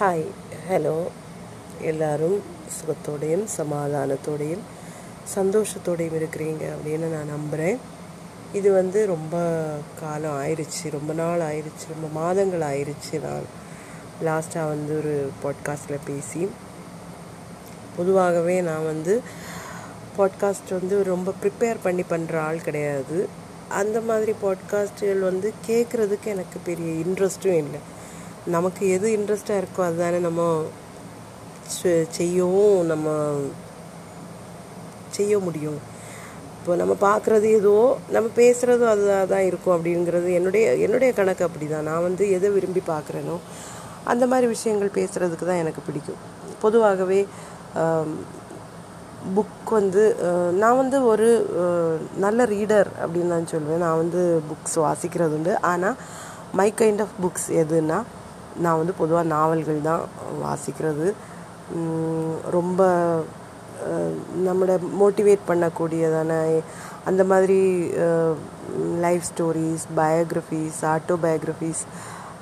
Hi hello எல்லாரும் சுகத்தோடையும் சமாதானத்தோடையும் சந்தோஷத்தோடையும் இருக்கிறீங்க அப்படின்னு நான் நம்புகிறேன் இது வந்து ரொம்ப காலம் ஆயிடுச்சு ரொம்ப நாள் ஆயிடுச்சு ரொம்ப மாதங்கள் ஆயிடுச்சு நான் லாஸ்ட்டாக வந்து ஒரு பாட்காஸ்ட்டில் பேசி. பொதுவாகவே நான் வந்து பாட்காஸ்ட் வந்து ரொம்ப ப்ரிப்பேர் பண்ணி பண்ணுற ஆள் கிடையாது. அந்த மாதிரி பாட்காஸ்ட்டுகள் வந்து கேட்குறதுக்கு எனக்கு பெரிய இன்ட்ரெஸ்ட்டும் இல்லை. நமக்கு எது இன்ட்ரெஸ்டாக இருக்கோ அதுதானே நம்ம செ- செய்யவும் நம்ம செய்ய முடியும். இப்போ நம்ம பார்க்குறது ஏதோ நம்ம பேசுகிறதும் அதுதான் தான் இருக்கும் அப்படிங்கிறது என்னுடைய என்னுடைய கணக்கு அப்படி தான் நான் வந்து எதை விரும்பி பார்க்குறேனோ அந்த மாதிரி விஷயங்கள் பேசுகிறதுக்கு தான் எனக்கு பிடிக்கும். பொதுவாகவே புக் வந்து நான் வந்து ஒரு நல்ல ரீடர் அப்படின்னு தான் சொல்லுவேன் நான் வந்து புக்ஸ் வாசிக்கிறது உண்டு ஆனால் மை கைண்ட் ஆஃப் புக்ஸ் எதுன்னா நான் வந்து பொதுவாக நாவல்கள் தான் வாசிக்கிறது. ரொம்ப நம்மளை மோட்டிவேட் பண்ணக்கூடியதான அந்த மாதிரி லைஃப் ஸ்டோரிஸ் பயோக்ரஃபீஸ் ஆட்டோபயோக்ரஃபீஸ்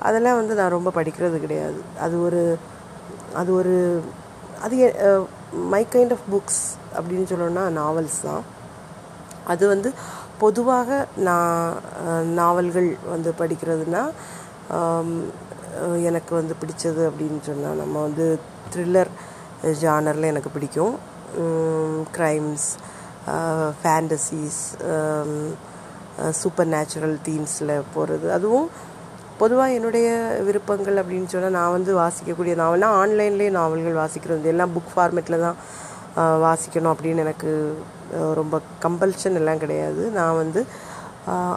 அதெல்லாம் வந்து நான் ரொம்ப படிக்கிறது கிடையாது. அது ஒரு அது ஒரு அது மை கைண்ட் ஆஃப் புக்ஸ் அப்படின்னு சொல்லணும்னா நாவல்ஸ் தான். அது வந்து பொதுவாக நான் நாவல்கள் வந்து படிக்கிறதுனா எனக்கு வந்து பிடிச்சது அப்படின்னு சொன்னால் நம்ம வந்து த்ரில்லர் ஜானரில் எனக்கு பிடிக்கும். க்ரைம்ஸ் ஃபேண்டசிஸ் சூப்பர் நேச்சுரல் தீம்ஸில் போகிறது அதுவும் பொதுவாக என்னுடைய விருப்பங்கள் அப்படின்னு சொன்னால் நான் வந்து வாசிக்கக்கூடிய நாவல்னால் ஆன்லைன்லேயே நாவல்கள் வாசிக்கிறது. எல்லாம் புக் ஃபார்மேட்டில் தான் வாசிக்கணும் அப்படின்னு எனக்கு ரொம்ப கம்பல்ஷன் எல்லாம் கிடையாது. நான் வந்து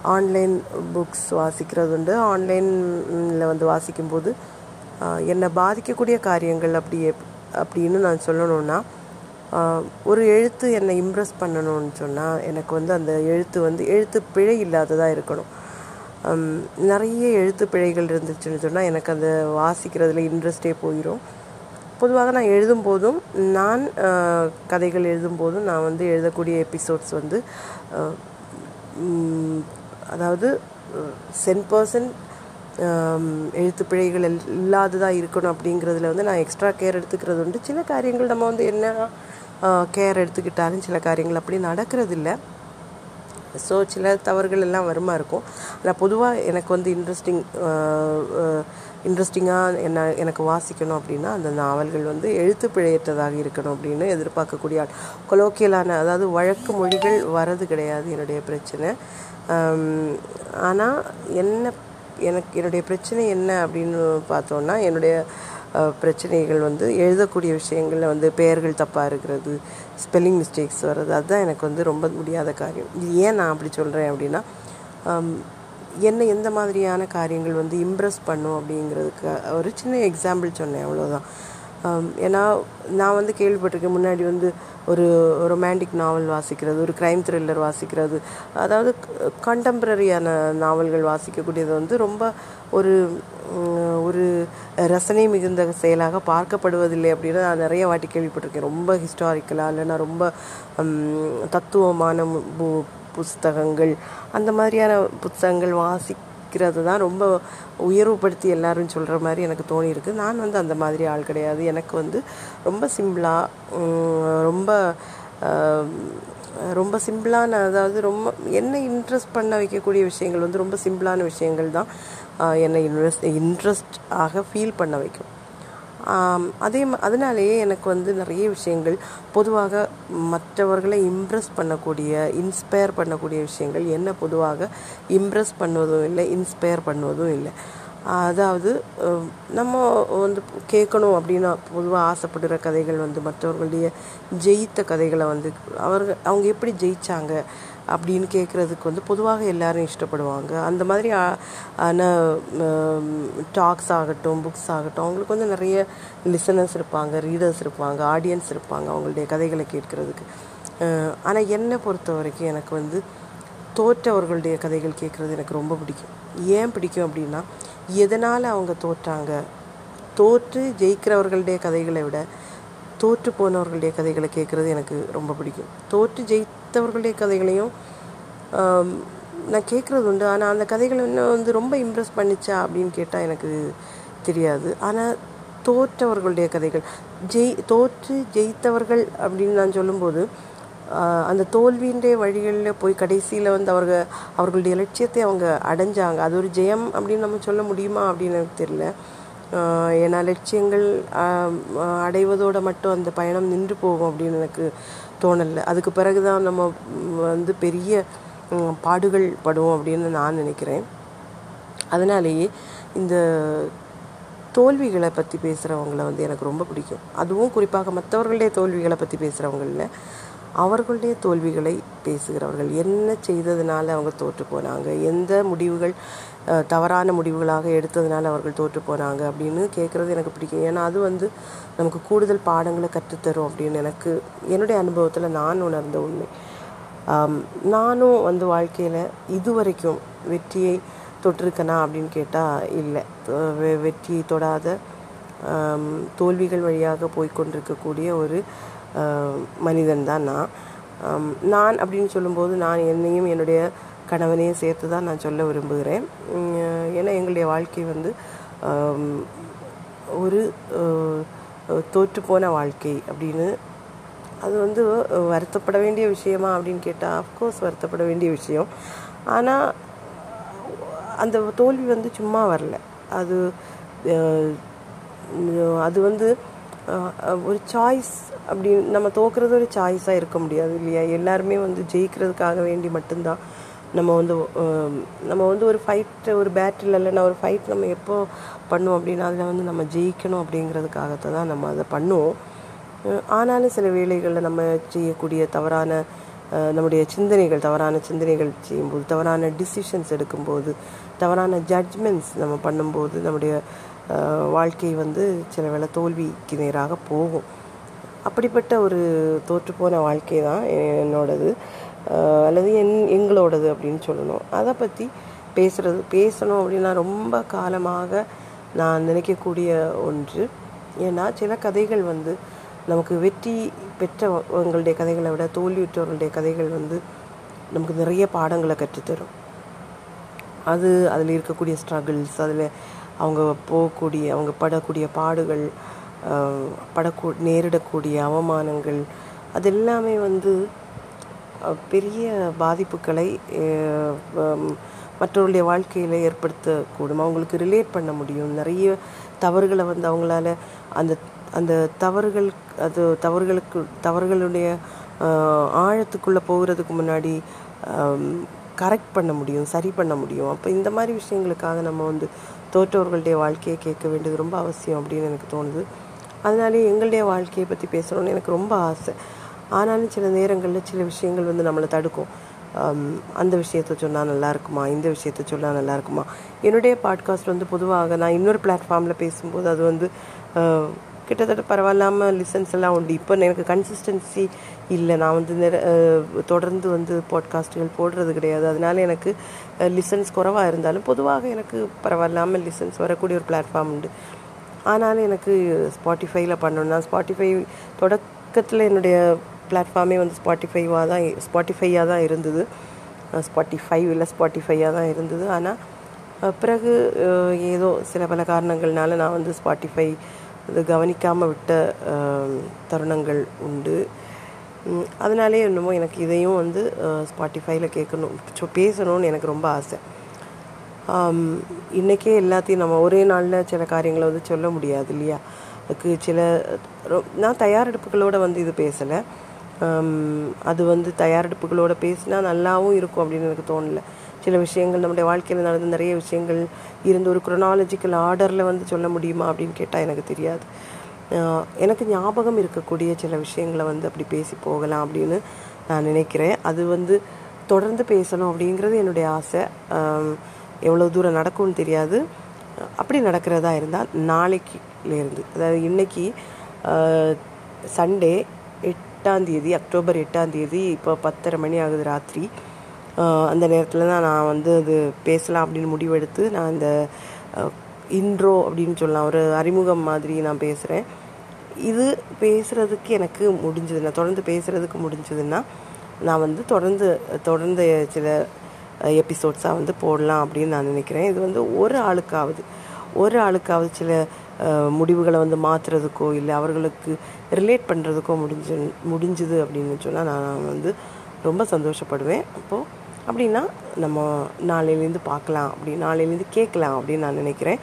ஆன்லைன் புக்ஸ் வாசிக்கிறது உண்டு ஆன்லைனில் வந்து வாசிக்கும்போது என்னை பாதிக்கக்கூடிய காரியங்கள் அப்படி அப்படின்னு நான் சொல்லணும்னா ஒரு எழுத்து என்னை இம்ப்ரெஸ் பண்ணணும்னு சொன்னால் எனக்கு வந்து அந்த எழுத்து வந்து எழுத்து பிழை இல்லாததாக இருக்கணும். நிறைய எழுத்து பிழைகள் இருந்துச்சுன்னு சொன்னால் எனக்கு அந்த வாசிக்கிறதுல இன்ட்ரெஸ்டே போயிடும் பொதுவாக நான் எழுதும் போதும் நான் கதைகள் எழுதும் போதும் நான் வந்து எழுதக்கூடிய எபிசோட்ஸ் வந்து அதாவது சென் பர்சன்ட் எழுத்து பிழைகள் இல்லாததாக இருக்கணும் அப்படிங்கிறதுல வந்து நான் எக்ஸ்ட்ரா கேர் எடுத்துக்கிறது உண்டு. சில காரியங்கள் நம்ம வந்து என்ன கேர் எடுத்துக்கிட்டாலும் சில காரியங்கள் அப்படி நடக்கிறதில்ல. ஸோ சில தவறுகள் எல்லாம் வருமா இருக்கும். ஆனால் பொதுவாக எனக்கு வந்து இன்ட்ரெஸ்டிங் இன்ட்ரெஸ்டிங்காக என்ன எனக்கு வாசிக்கணும் அப்படின்னா அந்த நாவல்கள் வந்து எழுத்து பிழையற்றதாக இருக்கணும் அப்படின்னு எதிர்பார்க்கக்கூடிய ஆள். கொலோக்கியலான அதாவது வழக்கு மொழிகள் வரது கிடையாது என்னுடைய பிரச்சனை. ஆனால் என்ன எனக்கு என்னுடைய பிரச்சனை என்ன அப்படின்னு பார்த்தோன்னா என்னுடைய பிரச்சனைகள் வந்து எழுதக்கூடிய விஷயங்களில் வந்து பெயர்கள் தப்பாக இருக்கிறது ஸ்பெல்லிங் மிஸ்டேக்ஸ் வர்றது அதுதான் எனக்கு வந்து ரொம்ப முடியாத காரியம். இது ஏன் நான் அப்படி சொல்கிறேன் அப்படின்னா என்ன எந்த மாதிரியான காரியங்கள் வந்து இம்ப்ரெஸ் பண்ணும் அப்படிங்கிறதுக்கு ஒரு சின்ன எக்ஸாம்பிள் சொன்னேன் அவ்வளோதான் Um, ஏன்னா நான் வந்து கேள்விப்பட்டிருக்கேன் முன்னாடி வந்து ஒரு ரொமான்டிக் நாவல் வாசிக்கிறது ஒரு க்ரைம் த்ரில்லர் வாசிக்கிறது. அதாவது கண்டெம்பரரியான நாவல்கள் வாசிக்கக்கூடியது வந்து ரொம்ப ஒரு ஒரு ரசனை மிகுந்த செயலாக பார்க்கப்படுவதில்லை அப்படின்னு நான் நிறைய வாட்டி கேள்விப்பட்டிருக்கேன். ரொம்ப ஹிஸ்டாரிக்கலாக இல்லைன்னா ரொம்ப தத்துவமான பு- புஸ்தகங்கள் அந்த மாதிரியான புத்தகங்கள் விற்கிறது தான் ரொம்ப உயர்வுபடுத்தி எல்லாரும் சொல்கிற மாதிரி எனக்கு தோணியிருக்கு. நான் வந்து அந்த மாதிரி ஆள் கிடையாது. எனக்கு வந்து ரொம்ப சிம்பிளாக ரொம்ப ரொம்ப சிம்பிளான அதாவது ரொம்ப என்னை இன்ட்ரெஸ்ட் பண்ண வைக்கக்கூடிய விஷயங்கள் வந்து ரொம்ப சிம்பிளான விஷயங்கள் தான் என்னை இன்ட்ரெஸ்ட் இன்ட்ரெஸ்ட் ஆக ஃபீல் பண்ண வைக்கும். அதே அதனாலேயே எனக்கு வந்து நிறைய விஷயங்கள் பொதுவாக மற்றவர்களை இம்ப்ரெஸ் பண்ணக்கூடிய இன்ஸ்பயர் பண்ணக்கூடிய விஷயங்கள் என்ன பொதுவாக இம்ப்ரெஸ் பண்ணுவதும் இல்லை இன்ஸ்பயர் பண்ணுவதும் இல்லை. அதாவது நம்ம வந்து கேட்கணும் அப்படின்னு பொதுவாக ஆசைப்படுற கதைகள் வந்து மற்றவர்களுடைய ஜெயித்த கதைகளை வந்து அவர்கள் அவங்க எப்படி ஜெயித்தாங்க அப்படின்னு கேட்குறதுக்கு வந்து பொதுவாக எல்லாரும் இஷ்டப்படுவாங்க. அந்த மாதிரி ஆன டாக்ஸ் ஆகட்டும் புக்ஸ் ஆகட்டும் அவங்களுக்கு வந்து நிறைய லிசனர்ஸ் இருப்பாங்க ரீடர்ஸ் இருப்பாங்க ஆடியன்ஸ் இருப்பாங்க அவங்களுடைய கதைகளை கேட்குறதுக்கு. ஆனால் என்னை பொறுத்த வரைக்கும் எனக்கு வந்து தோற்றவர்களுடைய கதைகள் கேட்குறது எனக்கு ரொம்ப பிடிக்கும். ஏன் பிடிக்கும் அப்படின்னா எதனால் அவங்க தோற்றாங்க? தோற்று ஜெயிக்கிறவர்களுடைய கதைகளை விட தோற்று போனவர்களுடைய கதைகளை கேட்குறது எனக்கு ரொம்ப பிடிக்கும். தோற்று ஜெயித்தவர்களுடைய கதைகளையும் நான் கேட்குறது உண்டு. ஆனால் அந்த கதைகள் இன்னும் வந்து ரொம்ப இம்ப்ரெஸ் பண்ணிச்சா அப்படின்னு கேட்டால் எனக்கு தெரியாது. ஆனால் தோற்றவர்களுடைய கதைகள் ஜெய் தோற்று ஜெயித்தவர்கள் அப்படின்னு நான் சொல்லும்போது அந்த தோல்வியின்றே வழிகளில் போய் கடைசியில் வந்து அவர்கள் அவர்களுடைய லட்சியத்தை அவங்க அடைஞ்சாங்க. அது ஒரு ஜெயம் அப்படின்னு நம்ம சொல்ல முடியுமா அப்படின்னு எனக்கு தெரியல. ஏன்னா லட்சியங்கள் அடைவதோடு மட்டும் அந்த பயணம் நின்று போகும் அப்படின்னு எனக்கு தோணலை. அதுக்கு பிறகு தான் நம்ம வந்து பெரிய பாடுகள் படுவோம் அப்படின்னு நான் நினைக்கிறேன். அதனாலேயே இந்த தோல்விகளை பற்றி பேசுகிறவங்கள வந்து எனக்கு ரொம்ப பிடிக்கும். அதுவும் குறிப்பாக மற்றவர்களுடைய தோல்விகளை பற்றி பேசுகிறவங்களில் அவர்களுடைய தோல்விகளை பேசுகிறவர்கள். என்ன செய்ததுனால அவங்க தோற்று போனாங்க? எந்த முடிவுகள் தவறான முடிவுகளாக எடுத்ததுனால அவர்கள் தோற்று போனாங்க அப்படின்னு கேட்குறது எனக்கு பிடிக்கும். ஏன்னா அது வந்து நமக்கு கூடுதல் பாடங்களை கற்றுத்தரும் அப்படின்னு எனக்கு என்னுடைய அனுபவத்தில் நான் உணர்ந்த உண்மை. நானும் வந்து வாழ்க்கையில் இதுவரைக்கும் வெற்றியை தொட்டிருக்கனா அப்படின்னு கேட்டால் இல்லை. வெற்றியை தொடாத தோல்விகள் வழியாக போய்கொண்டிருக்கக்கூடிய ஒரு மனிதன் தான் நான். நான் அப்படின்னு சொல்லும்போது நான் என்னையும் என்னுடைய கணவனையும் சேர்த்து தான் நான் சொல்ல விரும்புகிறேன். ஏன்னா எங்களுடைய வாழ்க்கை வந்து ஒரு தோற்றுப்போன வாழ்க்கை அப்படின்னு. அது வந்து வருத்தப்பட வேண்டிய விஷயமா அப்படின்னு கேட்டால் அஃப்கோர்ஸ் வருத்தப்பட வேண்டிய விஷயம். ஆனால் அந்த தோல்வி வந்து சும்மா வரல. அது அது வந்து ஒரு சாய்ஸ் அப்படி நம்ம தோக்குறது ஒரு சாய்ஸாக இருக்க முடியாது இல்லையா? எல்லாருமே வந்து ஜெயிக்கிறதுக்காக வேண்டி மட்டும்தான் நம்ம வந்து நம்ம வந்து ஒரு ஃபைட் ஒரு பேட்டில் இல்லைன்னா ஒரு ஃபைட் நம்ம எப்போ பண்ணுவோம் அப்படின்னா அதில் வந்து நம்ம ஜெயிக்கணும் அப்படிங்கிறதுக்காகத்தான் தான் நம்ம அதை பண்ணுவோம். ஆனாலும் சில வேலைகளில் நம்ம செய்யக்கூடிய தவறான நம்முடைய சிந்தனைகள் தவறான சிந்தனைகள் செய்யும்போது தவறான டிசிஷன்ஸ் எடுக்கும்போது தவறான ஜட்ஜ்மெண்ட்ஸ் நம்ம பண்ணும்போது நம்முடைய வாழ்க்கை வந்து சில வேளை தோல்விக்கு நேராக போகும். அப்படிப்பட்ட ஒரு தோற்றுப்போன வாழ்க்கை தான் என்னோடது. அல்லது என் எங்களோடது அப்படின்னு சொல்லணும். அதை பற்றி பேசுகிறது பேசணும் அப்படின்னா ரொம்ப காலமாக நான் நினைக்கக்கூடிய ஒன்று. ஏன்னா சில கதைகள் வந்து நமக்கு வெற்றி பெற்றவங்களுடைய கதைகளை விட தோல்வியுற்றவர்களுடைய கதைகள் வந்து நமக்கு நிறைய பாடங்களை கற்றுத்தரும். அது அதில் இருக்கக்கூடிய ஸ்ட்ரகிள்ஸ் அதில் அவங்க போகக்கூடிய அவங்க படக்கூடிய பாடுகள் படக்கூ நேரிடக்கூடிய அவமானங்கள் அது எல்லாமே வந்து பெரிய பாதிப்புகளை மற்றவருடைய மற்றவர்களுடைய வாழ்க்கையில் ஏற்படுத்தக்கூடும். அவங்களுக்கு ரிலேட் பண்ண முடியும். நிறைய தவறுகளை வந்து அவங்களால அந்த அந்த தவறுகள் அது தவறுகளுக்கு தவறுகளுடைய ஆழத்துக்குள்ளே போகிறதுக்கு முன்னாடி கரெக்ட் பண்ண முடியும் சரி பண்ண முடியும். அப்போ இந்த மாதிரி விஷயங்களுக்காக நம்ம வந்து தோற்றவர்களுடைய வாழ்க்கையை கேட்க வேண்டியது ரொம்ப அவசியம் அப்படின்னு எனக்கு தோணுது. அதனாலே எங்களுடைய வாழ்க்கையை பற்றி பேசணும்னு எனக்கு ரொம்ப ஆசை. ஆனாலும் சில நேரங்களில் சில விஷயங்கள் வந்து நம்மளை தடுக்கும். அந்த விஷயத்தை சொன்னால் நல்லா இருக்குமா? இந்த விஷயத்தை சொன்னால் நல்லா இருக்குமா? என்னுடைய பாட்காஸ்ட் வந்து பொதுவாக நான் இன்னொரு பிளாட்ஃபார்மில் பேசும்போது அது வந்து கிட்டத்தட்ட பரவாயில்லாமல் லிசன்ஸ் எல்லாம் உண்டு. இப்போ எனக்கு கன்சிஸ்டன்சி இல்லை. நான் வந்து நிற தொடர்ந்து வந்து பாட்காஸ்ட்டுகள் போடுறது கிடையாது. அதனால எனக்கு லிசன்ஸ் குறைவாக இருந்தாலும் பொதுவாக எனக்கு பரவாயில்லாமல் லிசன்ஸ் வரக்கூடிய ஒரு பிளாட்ஃபார்ம் உண்டு. ஆனாலும் எனக்கு ஸ்பாட்டிஃபைல பண்ணணும்னா ஸ்பாட்டிஃபை தொடக்கத்தில் என்னுடைய பிளாட்ஃபார்மே வந்து ஸ்பாட்டிஃபைவாக தான் ஸ்பாட்டிஃபையாக தான் இருந்தது. ஸ்பாட்டிஃபை இல்லை ஸ்பாட்டிஃபையாக தான் இருந்தது. ஆனால் பிறகு ஏதோ சில பல காரணங்கள்னால நான் வந்து ஸ்பாட்டிஃபை இது கவனிக்காமல் விட்ட தருணங்கள் உண்டு. அதனாலே என்னமோ எனக்கு இதையும் வந்து ஸ்பாட்டிஃபைல கேட்கணும் பேசணும்னு எனக்கு ரொம்ப ஆசை. இன்றைக்கே எல்லாத்தையும் நம்ம ஒரே நாளில் சில காரியங்களை வந்து சொல்ல முடியாது இல்லையா? அதுக்கு சில ரொ- நான் தயாரெடுப்புகளோடு வந்து இது பேசலை. அது வந்து தயாரெடுப்புகளோடு பேசினா நல்லாவும் இருக்கும் அப்படின்னு எனக்கு தோணலை. சில விஷயங்கள் நம்முடைய வாழ்க்கையில் நடந்த நிறைய விஷயங்கள் இருந்து ஒரு குரோனாலஜிக்கல் ஆர்டரில் வந்து சொல்ல முடியுமா அப்படின்னு கேட்டால் எனக்கு தெரியாது. எனக்கு ஞாபகம் இருக்கக்கூடிய சில விஷயங்களை வந்து அப்படி பேசி போகலாம் அப்படின்னு நான் நினைக்கிறேன். அது வந்து தொடர்ந்து பேசணும் அப்படிங்கிறது என்னுடைய ஆசை. எவ்வளோ தூரம் நடக்கும்னு தெரியாது. அப்படி நடக்கிறதா இருந்தால் நாளைக்குலேருந்து அதாவது இன்றைக்கி சண்டே எட்டாம் தேதி அக்டோபர் எட்டாம் தேதி இப்போ பத்தரை மணி ஆகுது ராத்திரி. அந்த நேரத்தில் தான் நான் வந்து அது பேசலாம் அப்படின்னு முடிவெடுத்து நான் இந்த இன்ட்ரோ அப்படின்னு சொல்லலாம் ஒரு அறிமுகம் மாதிரி நான் பேசுகிறேன் இது பேசுகிறதுக்கு எனக்கு முடிஞ்சதுன்னா தொடர்ந்து பேசுகிறதுக்கு முடிஞ்சதுன்னா நான் வந்து தொடர்ந்து தொடர்ந்து சில எபிசோட்ஸாக வந்து போடலாம் அப்படின்னு நான் நினைக்கிறேன். இது வந்து ஒரு ஆளுக்காவது ஒரு ஆளுக்காவது சில முடிவுகளை வந்து மாற்றுறதுக்கோ இல்லை அவர்களுக்கு ரிலேட் பண்ணுறதுக்கோ முடிஞ்சு முடிஞ்சுது அப்படின்னு சொன்னால் நான் வந்து ரொம்ப சந்தோஷப்படுவேன். அப்போது அப்படின்னா நம்ம நாளையிலேருந்து பார்க்கலாம் அப்படி நாளையிலேருந்து கேட்கலாம் அப்படின்னு நான் நினைக்கிறேன்.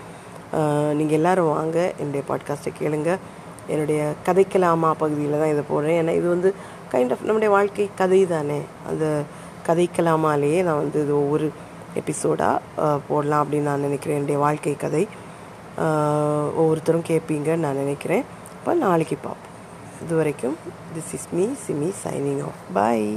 நீங்கள் எல்லாரும் வாங்க என்னுடைய பாட்காஸ்ட்டை கேளுங்க. என்னுடைய கதைக்கலாமா பகுதியில் தான் இதை போடுறேன். ஏன்னா இது வந்து கைண்ட் ஆஃப் நம்முடைய வாழ்க்கை கதை தானே. அந்த கதைக்கலாமாலேயே நான் வந்து இது ஒவ்வொரு எபிசோடாக போடலாம் அப்படின்னு நான் நினைக்கிறேன். என்னுடைய வாழ்க்கை கதை ஒவ்வொருத்தரும் கேட்பீங்கன்னு நான் நினைக்கிறேன். இப்போ நாளைக்கு பார்ப்போம். இது வரைக்கும் this is me Simi signing off bye